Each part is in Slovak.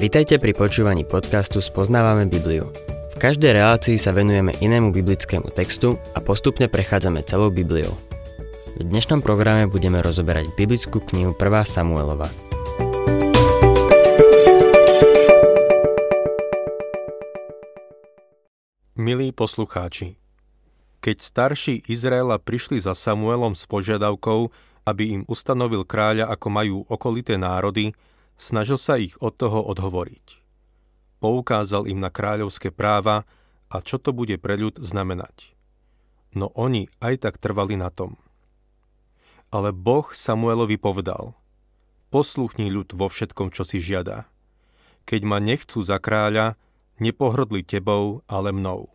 Vitajte pri počúvaní podcastu Spoznávame Bibliu. V každej relácii sa venujeme inému biblickému textu a postupne prechádzame celou Bibliou. V dnešnom programe budeme rozoberať biblickú knihu 1. Samuelova. Milí poslucháči, keď starší Izraela prišli za Samuelom s požiadavkou, aby im ustanovil kráľa ako majú okolité národy, snažil sa ich od toho odhovoriť. Poukázal im na kráľovské práva a čo to bude pre ľud znamenať. No oni aj tak trvali na tom. Ale Boh Samuelovi povedal, posluchni ľud vo všetkom, čo si žiada. Keď ma nechcú za kráľa, nepohrdli tebou, ale mnou.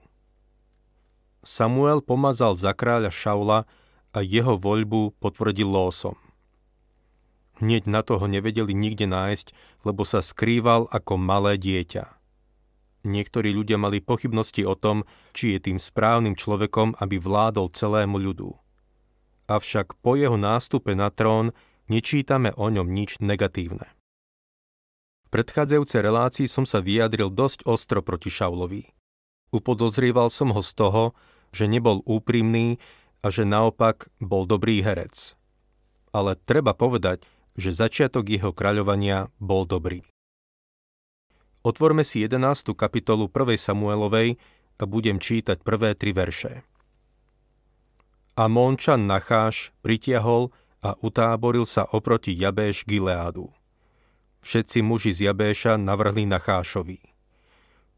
Samuel pomazal za kráľa Šaula a jeho voľbu potvrdil lósom. Hneď na toho nevedeli nikde nájsť, lebo sa skrýval ako malé dieťa. Niektorí ľudia mali pochybnosti o tom, či je tým správnym človekom, aby vládol celému ľudu. Avšak po jeho nástupe na trón nečítame o ňom nič negatívne predchádzajúcej relácii som sa vyjadril dosť ostro proti Šaulovi. Upodozrieval som ho z toho, že nebol úprimný a že naopak bol dobrý herec. Ale treba povedať, že začiatok jeho kráľovania bol dobrý. Otvorme si 11. kapitolu 1. Samuelovej a budem čítať prvé tri verše. Amónčan Nacháš pritiahol a utáboril sa oproti Jabéš Gileádu všetci muži z Jabéša navrhli Nachášovi.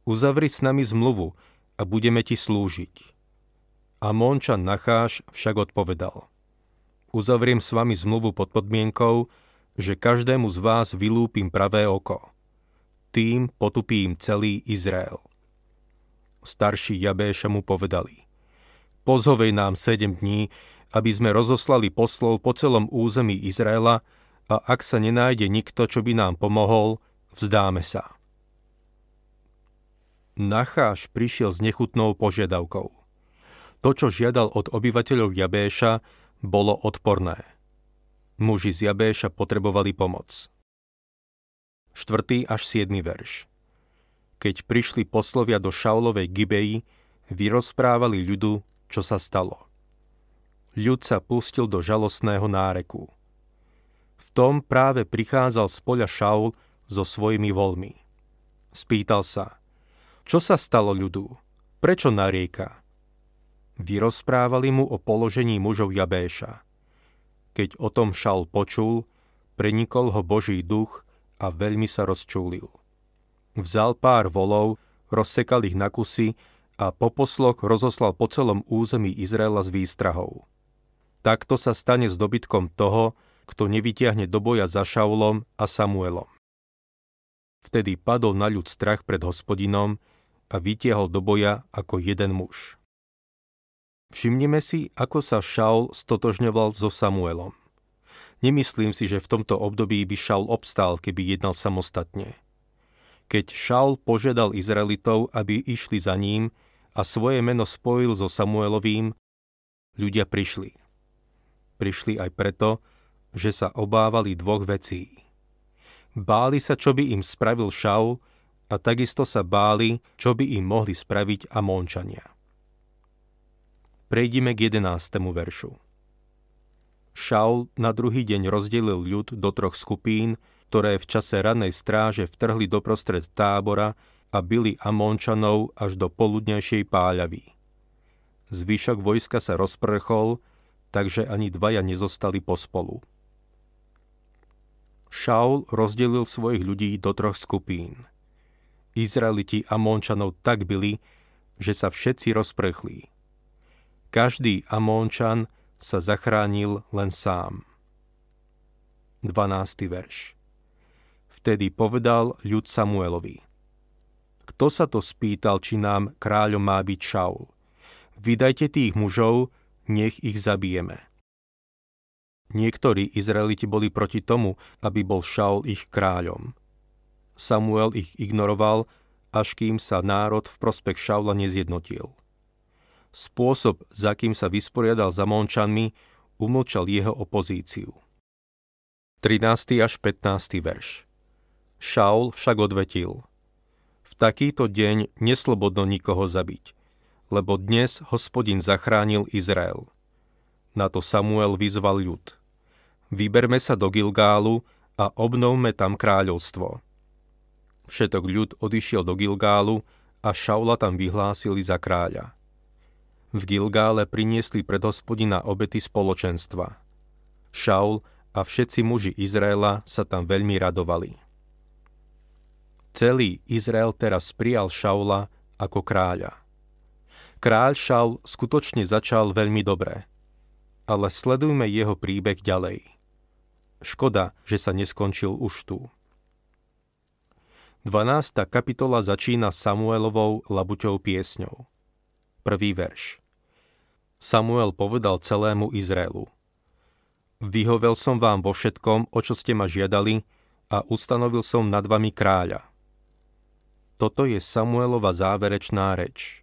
Uzavri s nami zmluvu a budeme ti slúžiť. A Mončan Nacháš však odpovedal. Uzavriem s vami zmluvu pod podmienkou, že každému z vás vylúpim pravé oko. Tým potupím celý Izrael. Starší Jabéša mu povedali. Pozhovej nám sedem dní, aby sme rozoslali poslov po celom území Izraela, a ak sa nenájde nikto, čo by nám pomohol, vzdáme sa. Nacháš prišiel s nechutnou požiadavkou. To, čo žiadal od obyvateľov Jabéša, bolo odporné. Muži z Jabéša potrebovali pomoc. 4. až 7. verš Keď prišli poslovia do Šaulovej Gibeji, vyrozprávali ľudu, čo sa stalo. Ľud sa pustil do žalostného náreku. V tom práve prichádzal z poľa Šaul so svojimi voľmi. Spýtal sa, čo sa stalo ľudu? Prečo narieka? Vyrozprávali mu o položení mužov Jabéša. Keď o tom Šaul počul, prenikol ho Boží duch a veľmi sa rozčúlil. Vzal pár volov, rozsekal ich na kusy a po posloch rozoslal po celom území Izraela s výstrahou. Takto sa stane s dobytkom toho, kto nevytiahne do boja za Šaulom a Samuelom. Vtedy padol na ľud strach pred hospodinom a vytiahol do boja ako jeden muž. Všimnime si, ako sa Šaul stotožňoval so Samuelom. Nemyslím si, že v tomto období by Šaul obstál, keby jednal samostatne. Keď Šaul požiadal Izraelitov, aby išli za ním a svoje meno spojil so Samuelovým, ľudia prišli. Prišli aj preto, že sa obávali dvoch vecí. Báli sa, čo by im spravil Šaul a takisto sa báli, čo by im mohli spraviť Amónčania. Prejdime k 11. veršu. Šaul na druhý deň rozdelil ľud do troch skupín, ktoré v čase ranej stráže vtrhli do prostred tábora a byli Amónčanov až do poludnejšej páľavy. Zvyšok vojska sa rozprchol, takže ani dvaja nezostali pospolu. Šaul rozdelil svojich ľudí do troch skupín. Izraeliti Amónčanov tak byli, že sa všetci rozprchli. Každý Amónčan sa zachránil len sám. 12. verš Vtedy povedal ľud Samuelovi. Kto sa to spýtal, či nám kráľom má byť Šaul? Vydajte tých mužov, nech ich zabijeme. Niektorí Izraeliti boli proti tomu, aby bol Šaul ich kráľom. Samuel ich ignoroval, až kým sa národ v prospech Šaula nezjednotil. Spôsob, za kým sa vysporiadal za Mončanmi, umlčal jeho opozíciu. 13. až 15. verš Šaul však odvetil. V takýto deň neslobodno nikoho zabiť, lebo dnes hospodin zachránil Izrael. Na to Samuel vyzval ľud. Vyberme sa do Gilgálu a obnovme tam kráľovstvo. Všetok ľud odišiel do Gilgálu a Šaula tam vyhlásili za kráľa. V Gilgále priniesli pred hospodina obety spoločenstva. Šaul a všetci muži Izraela sa tam veľmi radovali. Celý Izrael teraz prijal Šaula ako kráľa. Kráľ Šaul skutočne začal veľmi dobre, ale sledujme jeho príbeh ďalej. Škoda, že sa neskončil už tu. 12. kapitola začína Samuelovou labuťou piesňou. Prvý verš. Samuel povedal celému Izraelu. Vyhovel som vám vo všetkom, o čo ste ma žiadali, a ustanovil som nad vami kráľa. Toto je Samuelova záverečná reč.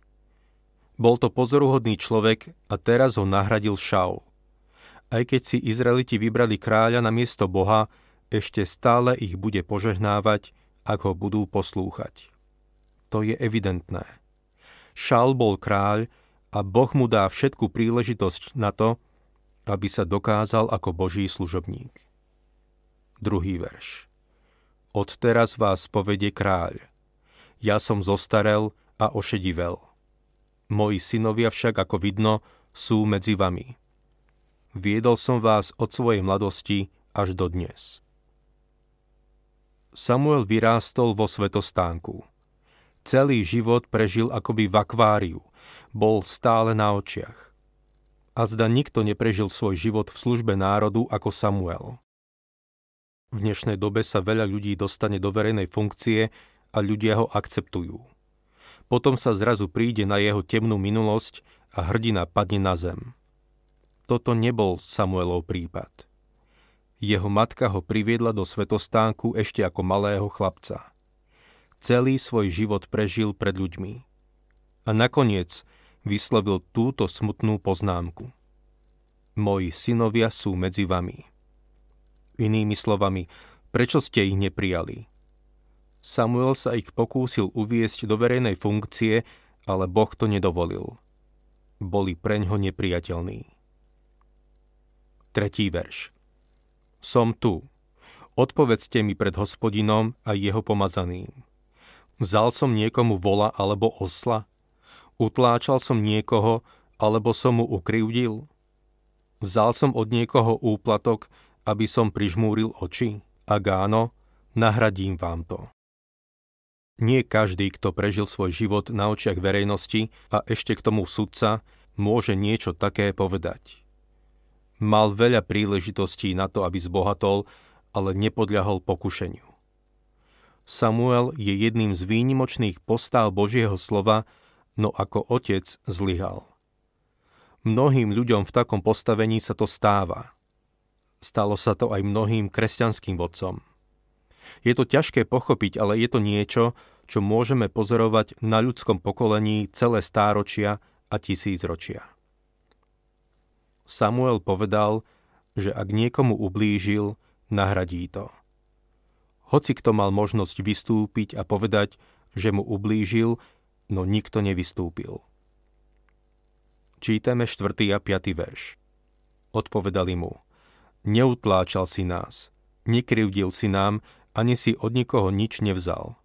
Bol to pozoruhodný človek a teraz ho nahradil Šaul. Aj keď si Izraeliti vybrali kráľa na miesto Boha, ešte stále ich bude požehnávať, ak ho budú poslúchať. To je evidentné. Šaul bol kráľ a Boh mu dá všetku príležitosť na to, aby sa dokázal ako Boží služobník. Druhý verš. Odteraz vás povedie kráľ – ja som zostarel a ošedivel. Moji synovia však, ako vidno, sú medzi vami. Viedol som vás od svojej mladosti až do dnes. Samuel vyrástol vo svetostánku. Celý život prežil akoby v akváriu, bol stále na očiach. A zda nikto neprežil svoj život v službe národu ako Samuel. V dnešnej dobe sa veľa ľudí dostane do verejnej funkcie, a ľudia ho akceptujú. Potom sa zrazu príde na jeho temnú minulosť a hrdina padne na zem. Toto nebol Samuelov prípad. Jeho matka ho priviedla do svetostánku ešte ako malého chlapca. Celý svoj život prežil pred ľuďmi. A nakoniec vyslovil túto smutnú poznámku. Moji synovia sú medzi vami. Inými slovami, prečo ste ich neprijali? Samuel sa ich pokúsil uviesť do verejnej funkcie, ale Boh to nedovolil. Boli preňho nepriateľní. Tretí verš. Som tu. Odpovedzte mi pred hospodinom a jeho pomazaným. Vzal som niekomu vola alebo osla? Utláčal som niekoho, alebo som mu ukrivdil? Vzal som od niekoho úplatok, aby som prižmúril oči? Ak áno, nahradím vám to. Nie každý, kto prežil svoj život na očiach verejnosti a ešte k tomu sudca, môže niečo také povedať. Mal veľa príležitostí na to, aby zbohatol, ale nepodľahol pokušeniu. Samuel je jedným z výnimočných postáv Božieho slova, no ako otec zlyhal. Mnohým ľuďom v takom postavení sa to stáva. Stalo sa to aj mnohým kresťanským vodcom – je to ťažké pochopiť, ale je to niečo, čo môžeme pozorovať na ľudskom pokolení celé stáročia a tisícročia. Samuel povedal, že ak niekomu ublížil, nahradí to. Hoci kto mal možnosť vystúpiť a povedať, že mu ublížil, no nikto nevystúpil. Čítame 4. a 5. verš. Odpovedali mu, neutláčal si nás, nekrivdil si nám, ani si od nikoho nič nevzal.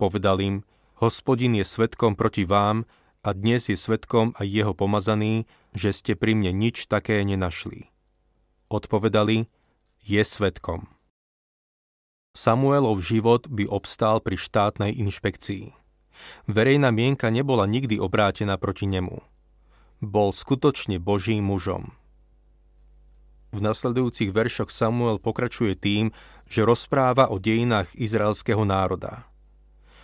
Povedal im, hospodin je svetkom proti vám a dnes je svetkom aj jeho pomazaný, že ste pri mne nič také nenašli. Odpovedali, je svetkom. Samuelov život by obstál pri štátnej inšpekcii. Verejná mienka nebola nikdy obrátená proti nemu. Bol skutočne Božím mužom. V nasledujúcich veršoch Samuel pokračuje tým, že rozpráva o dejinách izraelského národa.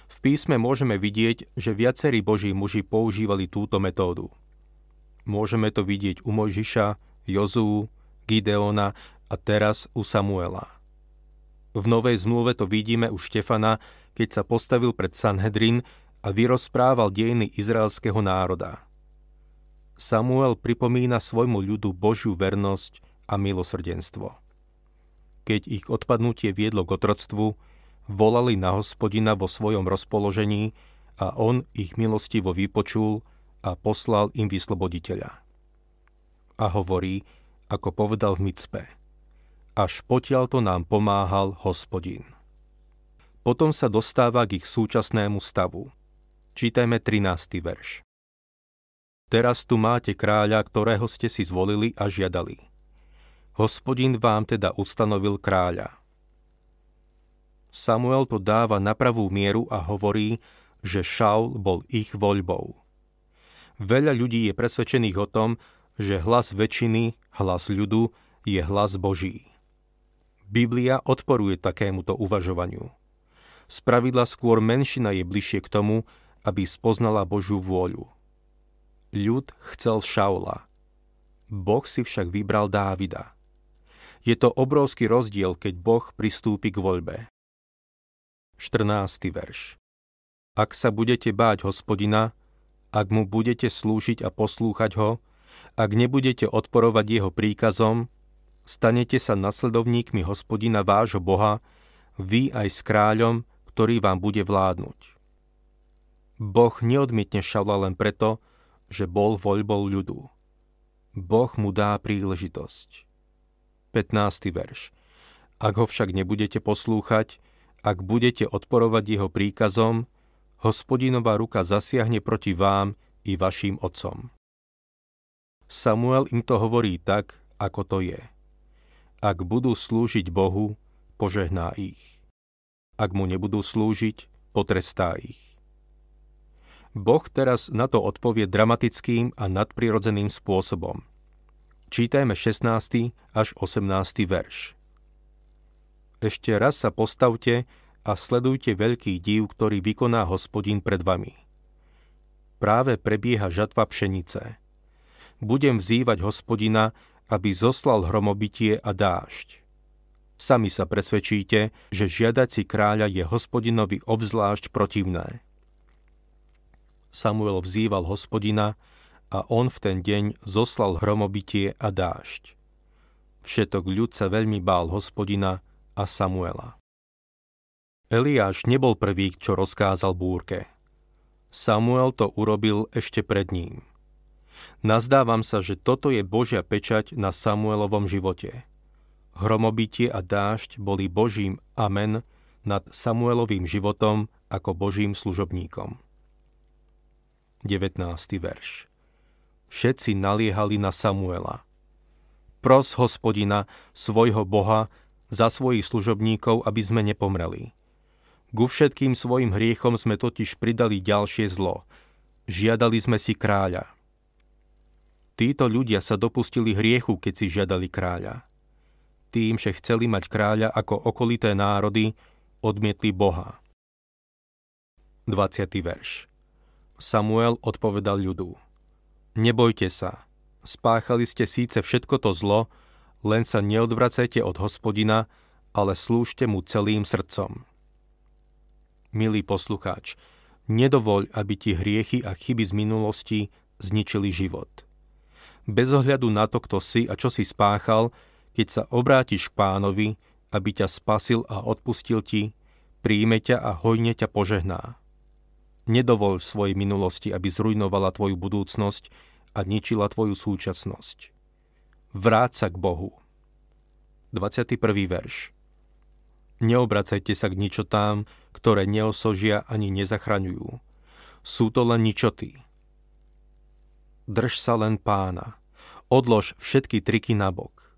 V písme môžeme vidieť, že viacerí boží muži používali túto metódu. Môžeme to vidieť u Mojžiša, Jozú, Gideona a teraz u Samuela. V Novej zmluve to vidíme u Štefana, keď sa postavil pred Sanhedrin a vyrozprával dejiny izraelského národa. Samuel pripomína svojmu ľudu Božiu vernosť a milosrdenstvo. Keď ich odpadnutie viedlo k otroctvu, volali na hospodina vo svojom rozpoložení a on ich milostivo vypočul a poslal im vysloboditeľa. A hovorí, ako povedal v Micpe, až potiaľ to nám pomáhal hospodin. Potom sa dostáva k ich súčasnému stavu. Čítajme 13. verš. Teraz tu máte kráľa, ktorého ste si zvolili a žiadali. Hospodin vám teda ustanovil kráľa. Samuel to dáva na pravú mieru a hovorí, že Šaul bol ich voľbou. Veľa ľudí je presvedčených o tom, že hlas väčšiny, hlas ľudu, je hlas Boží. Biblia odporuje takémuto uvažovaniu. Spravidla skôr menšina je bližšie k tomu, aby spoznala Božiu vôľu. Ľud chcel Šaula. Boh si však vybral Dávida. Je to obrovský rozdiel, keď Boh pristúpi k voľbe. 14. verš. Ak sa budete báť hospodina, ak mu budete slúžiť a poslúchať ho, ak nebudete odporovať jeho príkazom, stanete sa nasledovníkmi hospodina vášho Boha, vy aj s kráľom, ktorý vám bude vládnuť. Boh neodmietne Šaula len preto, že bol voľbou ľudu. Boh mu dá príležitosť. 15. verš. Ak ho však nebudete poslúchať, ak budete odporovať jeho príkazom, hospodinová ruka zasiahne proti vám i vašim otcom. Samuel im to hovorí tak, ako to je. Ak budú slúžiť Bohu, požehná ich. Ak mu nebudú slúžiť, potrestá ich. Boh teraz na to odpovie dramatickým a nadprirodzeným spôsobom. Čítajme 16. až 18. verš. Ešte raz sa postavte a sledujte veľký div, ktorý vykoná hospodin pred vami. Práve prebieha žatva pšenice. Budem vzývať hospodina, aby zoslal hromobitie a dážď. Sami sa presvedčíte, že žiadať si kráľa je hospodinovi obzvlášť protivné. Samuel vzýval hospodina a on v ten deň zoslal hromobitie a dážď. Všetok ľud sa veľmi bál hospodina a Samuela. Eliáš nebol prvý, čo rozkázal búrke. Samuel to urobil ešte pred ním. Nazdávam sa, že toto je Božia pečať na Samuelovom živote. Hromobitie a dážď boli Božím amen nad Samuelovým životom ako Božím služobníkom. 19. verš Všetci naliehali na Samuela. Pros hospodina, svojho Boha, za svojich služobníkov, aby sme nepomreli. Ku všetkým svojim hriechom sme totiž pridali ďalšie zlo. Žiadali sme si kráľa. Títo ľudia sa dopustili hriechu, keď si žiadali kráľa. Tým, že chceli mať kráľa ako okolité národy, odmietli Boha. 20. verš Samuel odpovedal ľudu. Nebojte sa, spáchali ste síce všetko to zlo, len sa neodvracajte od hospodina, ale slúžte mu celým srdcom. Milý poslucháč, nedovoľ, aby ti hriechy a chyby z minulosti zničili život. Bez ohľadu na to, kto si a čo si spáchal, keď sa obrátiš k pánovi, aby ťa spasil a odpustil ti, príjme ťa a hojne ťa požehná. Nedovol svojej minulosti, aby zrujnovala tvoju budúcnosť a ničila tvoju súčasnosť. Vráť sa k Bohu. 21. verš Neobracajte sa k ničotám, ktoré neosožia ani nezachraňujú. Sú to len ničoty. Drž sa len pána. Odlož všetky triky na bok.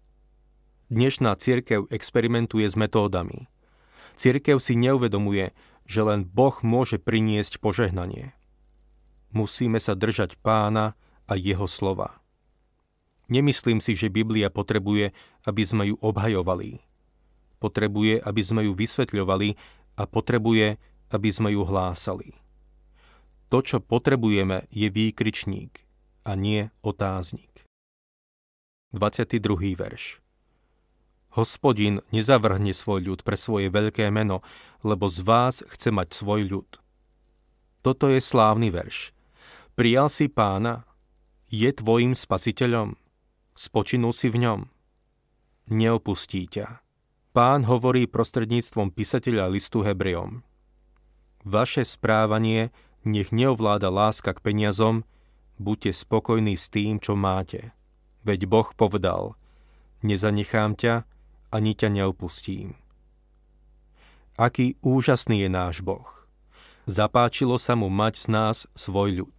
Dnešná církev experimentuje s metódami. Církev si neuvedomuje, že len Boh môže priniesť požehnanie. Musíme sa držať pána a jeho slova. Nemyslím si, že Biblia potrebuje, aby sme ju obhajovali. Potrebuje, aby sme ju vysvetľovali a potrebuje, aby sme ju hlásali. To, čo potrebujeme, je výkričník a nie otáznik. 22. verš Hospodin nezavrhne svoj ľud pre svoje veľké meno, lebo z vás chce mať svoj ľud. Toto je slávny verš. Prijal si pána? Je tvojim spasiteľom? Spočinul si v ňom? Neopustí ťa. Pán hovorí prostredníctvom písateľa listu Hebrejom. Vaše správanie nech neovláda láska k peniazom, buďte spokojní s tým, čo máte. Veď Boh povedal, nezanechám ťa, ani ťa neopustím. Aký úžasný je náš Boh. Zapáčilo sa mu mať z nás svoj ľud.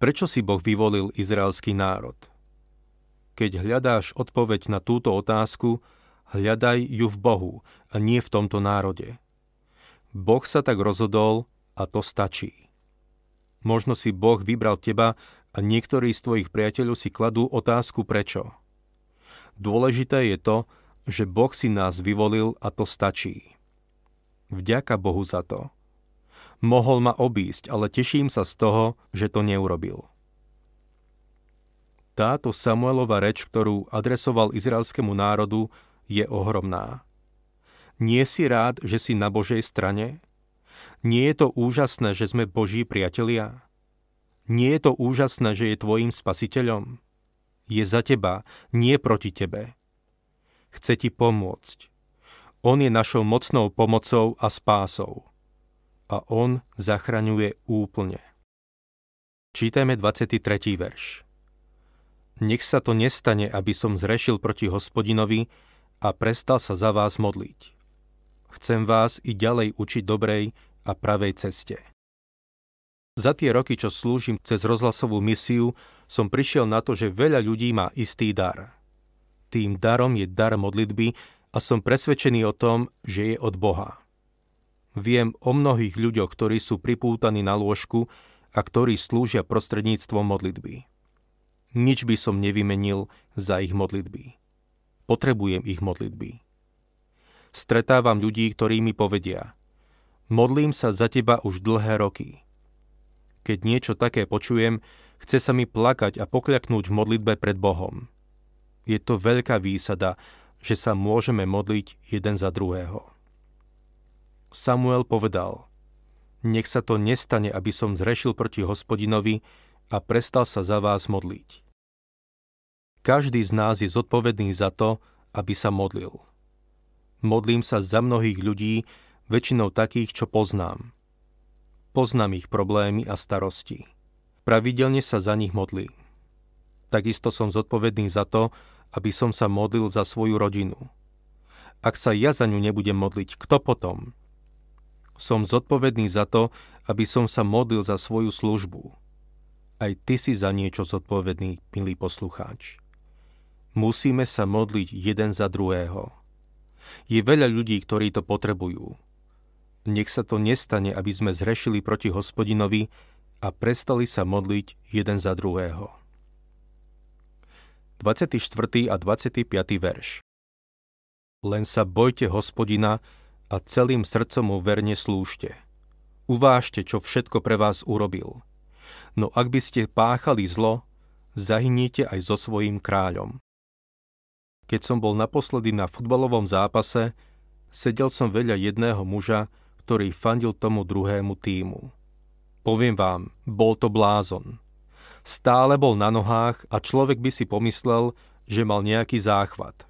Prečo si Boh vyvolil izraelský národ? Keď hľadáš odpoveď na túto otázku, Hľadaj ju v Bohu a nie v tomto národe. Boh sa tak rozhodol a to stačí. Možno si Boh vybral teba a niektorí z tvojich priateľov si kladú otázku prečo. Dôležité je to, že Boh si nás vyvolil a to stačí. Vďaka Bohu za to. Mohol ma obísť, ale teším sa z toho, že to neurobil. Táto Samuelova reč, ktorú adresoval izraelskému národu, je ohromná. Nie si rád, že si na Božej strane? Nie je to úžasné, že sme Boží priatelia? Nie je to úžasné, že je tvojim spasiteľom? Je za teba, nie proti tebe. Chce ti pomôcť. On je našou mocnou pomocou a spásou. A on zachraňuje úplne. Čítajme 23. verš. Nech sa to nestane, aby som zrešil proti hospodinovi, a prestal sa za vás modliť. Chcem vás i ďalej učiť dobrej a pravej ceste. Za tie roky, čo slúžim cez rozhlasovú misiu, som prišiel na to, že veľa ľudí má istý dar. Tým darom je dar modlitby a som presvedčený o tom, že je od Boha. Viem o mnohých ľuďoch, ktorí sú pripútaní na lôžku a ktorí slúžia prostredníctvom modlitby. Nič by som nevymenil za ich modlitby. Potrebujem ich modlitby. Stretávam ľudí, ktorí mi povedia Modlím sa za teba už dlhé roky. Keď niečo také počujem, chce sa mi plakať a pokľaknúť v modlitbe pred Bohom. Je to veľká výsada, že sa môžeme modliť jeden za druhého. Samuel povedal, nech sa to nestane, aby som zrešil proti hospodinovi a prestal sa za vás modliť. Každý z nás je zodpovedný za to, aby sa modlil. Modlím sa za mnohých ľudí, väčšinou takých, čo poznám. Poznám ich problémy a starosti. Pravidelne sa za nich modlím. Takisto som zodpovedný za to, aby som sa modlil za svoju rodinu. Ak sa ja za ňu nebudem modliť, kto potom? Som zodpovedný za to, aby som sa modlil za svoju službu. Aj ty si za niečo zodpovedný, milý poslucháč. Musíme sa modliť jeden za druhého. Je veľa ľudí, ktorí to potrebujú. Nech sa to nestane, aby sme zrešili proti hospodinovi a prestali sa modliť jeden za druhého. 24. a 25. verš Len sa bojte hospodina a celým srdcom mu verne slúžte. Uvážte, čo všetko pre vás urobil. No ak by ste páchali zlo, zahyniete aj so svojím kráľom. Keď som bol naposledy na futbalovom zápase, sedel som veľa jedného muža, ktorý fandil tomu druhému týmu. Poviem vám, bol to blázon. Stále bol na nohách a človek by si pomyslel, že mal nejaký záchvat.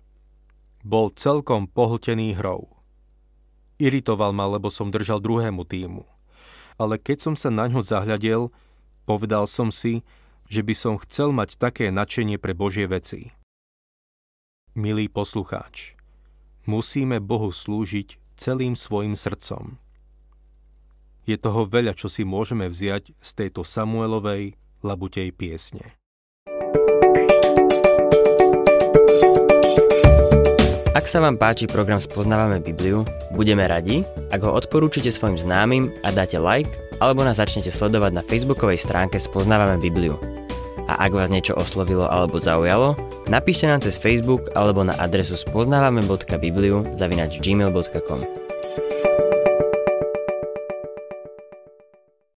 Bol celkom pohltený hrou. Iritoval ma, lebo som držal druhému týmu. Ale keď som sa na ňo zahľadel, povedal som si, že by som chcel mať také nadšenie pre Božie veci. Milý poslucháč, musíme Bohu slúžiť celým svojim srdcom. Je toho veľa, čo si môžeme vziať z tejto Samuelovej labutej piesne. Ak sa vám páči program Spoznávame Bibliu, budeme radi, ak ho odporúčite svojim známym a dáte like, alebo nás začnete sledovať na facebookovej stránke Spoznávame Bibliu a ak vás niečo oslovilo alebo zaujalo, napíšte nám cez Facebook alebo na adresu spoznávame.bibliu zavinač gmail.com.